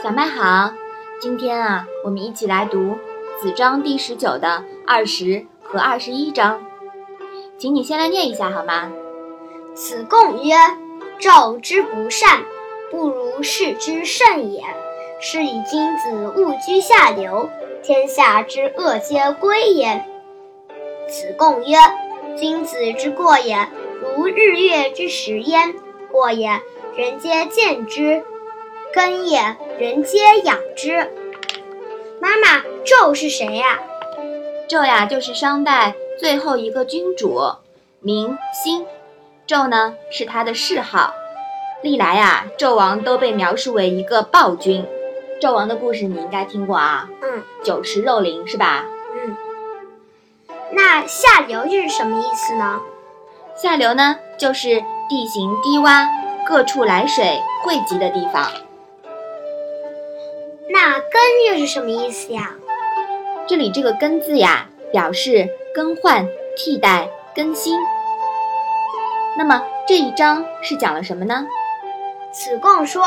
小麦好，今天啊，我们一起来读子章第十九的二十和二十一章，请你先来念一下好吗？子贡曰：“纣之不善，不如事之甚也。是以君子务居下流，天下之恶皆归焉。”子贡曰：“君子之过也，如日月之食焉。过也，人皆见之。”根也，人皆养之。妈妈，纣是谁呀？纣呀，就是商代最后一个君主，名兴。纣呢，是他的谥号。历来呀，纣王都被描述为一个暴君。纣王的故事你应该听过啊。嗯。酒池肉林是吧？嗯。那下流又是什么意思呢？下流呢，就是地形低洼，各处来水汇集的地方。那更又是什么意思呀？这里这个更字呀，表示更换、替代、更新。那么这一章是讲了什么呢？子贡说，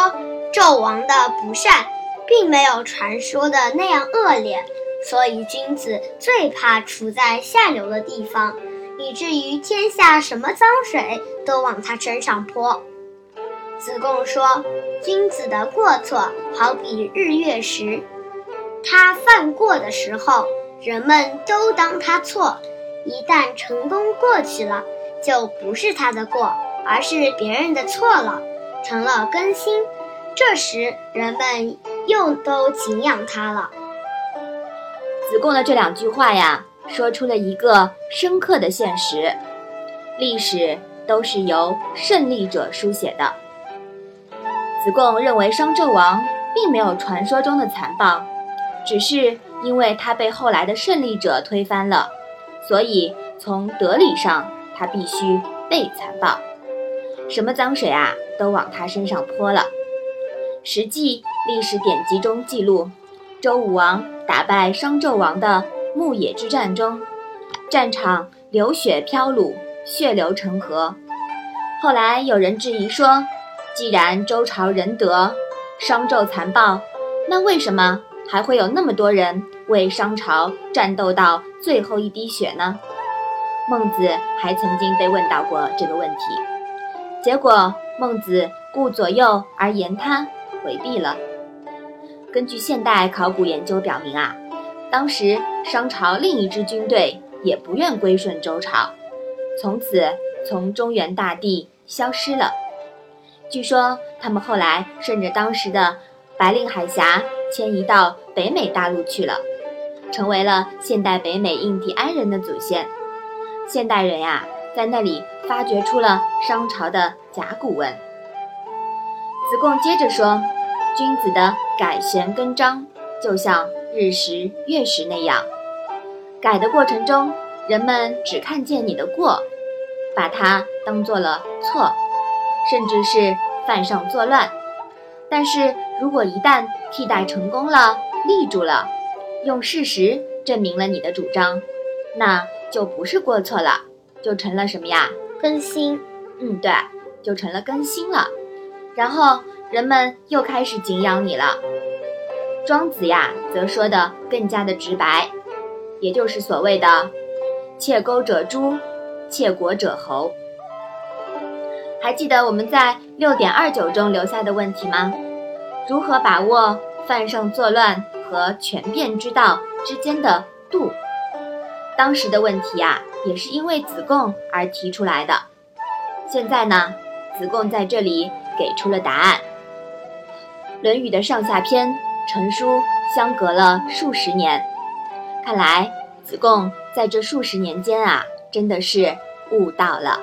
纣王的不善，并没有传说的那样恶劣，所以君子最怕处在下流的地方，以至于天下什么脏水都往他身上泼。子贡说：“君子的过错好比日月食，他犯过的时候，人们都当他错；一旦成功过去了，就不是他的过，而是别人的错了，成了更新。这时人们又都敬仰他了。”子贡的这两句话呀，说出了一个深刻的现实：历史都是由胜利者书写的。子贡认为商纣王并没有传说中的残暴，只是因为他被后来的胜利者推翻了，所以从德理上他必须被残暴，什么脏水啊都往他身上泼了。实际历史典籍中记录，周武王打败商纣王的牧野之战中，战场流血飘橹，血流成河。后来有人质疑说。既然周朝仁德，商纣残暴，那为什么还会有那么多人为商朝战斗到最后一滴血呢？孟子还曾经被问到过这个问题，结果孟子顾左右而言他，回避了。根据现代考古研究表明啊，当时商朝另一支军队也不愿归顺周朝，从此从中原大地消失了。据说他们后来顺着当时的白令海峡迁移到北美大陆去了，成为了现代北美印第安人的祖先。现代人呀，在那里发掘出了商朝的甲骨文。子贡接着说：“君子的改弦更张，就像日食月食那样，改的过程中，人们只看见你的过，把它当做了错。”甚至是犯上作乱，但是如果一旦替代成功了，立住了，用事实证明了你的主张，那就不是过错了，就成了什么呀？更新。嗯，对，就成了更新了。然后人们又开始敬仰你了。庄子呀，则说的更加的直白，也就是所谓的“窃钩者诛，窃国者侯”。还记得我们在六点二九中留下的问题吗？如何把握犯上作乱和权变之道之间的度？当时的问题呀，也是因为子贡而提出来的。现在呢，子贡在这里给出了答案。《论语》的上下篇成书相隔了数十年，看来子贡在这数十年间啊，真的是悟到了。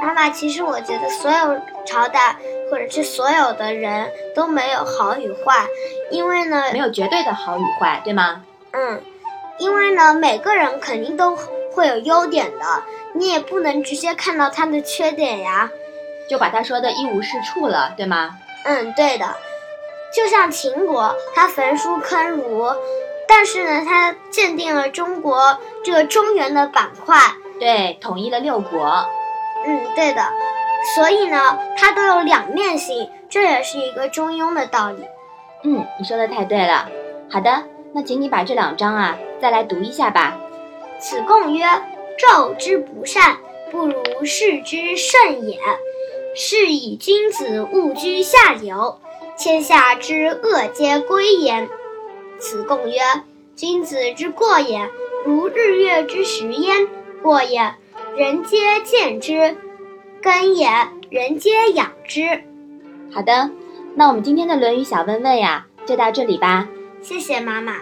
妈妈，其实我觉得所有朝代或者是所有的人都没有好与坏，因为呢，没有绝对的好与坏，对吗？嗯，因为呢，每个人肯定都会有优点的，你也不能直接看到他的缺点呀，就把他说的一无是处了，对吗？嗯，对的。就像秦国，他焚书坑儒，但是呢，他鉴定了中国这个中原的板块，对，统一了六国。嗯，对的，所以呢，它都有两面性，这也是一个中庸的道理。嗯，你说的太对了。好的，那请你把这两章啊再来读一下吧。子贡曰：“纣之不善，不如事之甚也。是以君子务居下流，天下之恶皆归焉。”子贡曰：“君子之过也，如日月之食焉。过也，人皆见之；根也，人皆养之。”好的，那我们今天的《论语》小问问呀，就到这里吧。谢谢妈妈。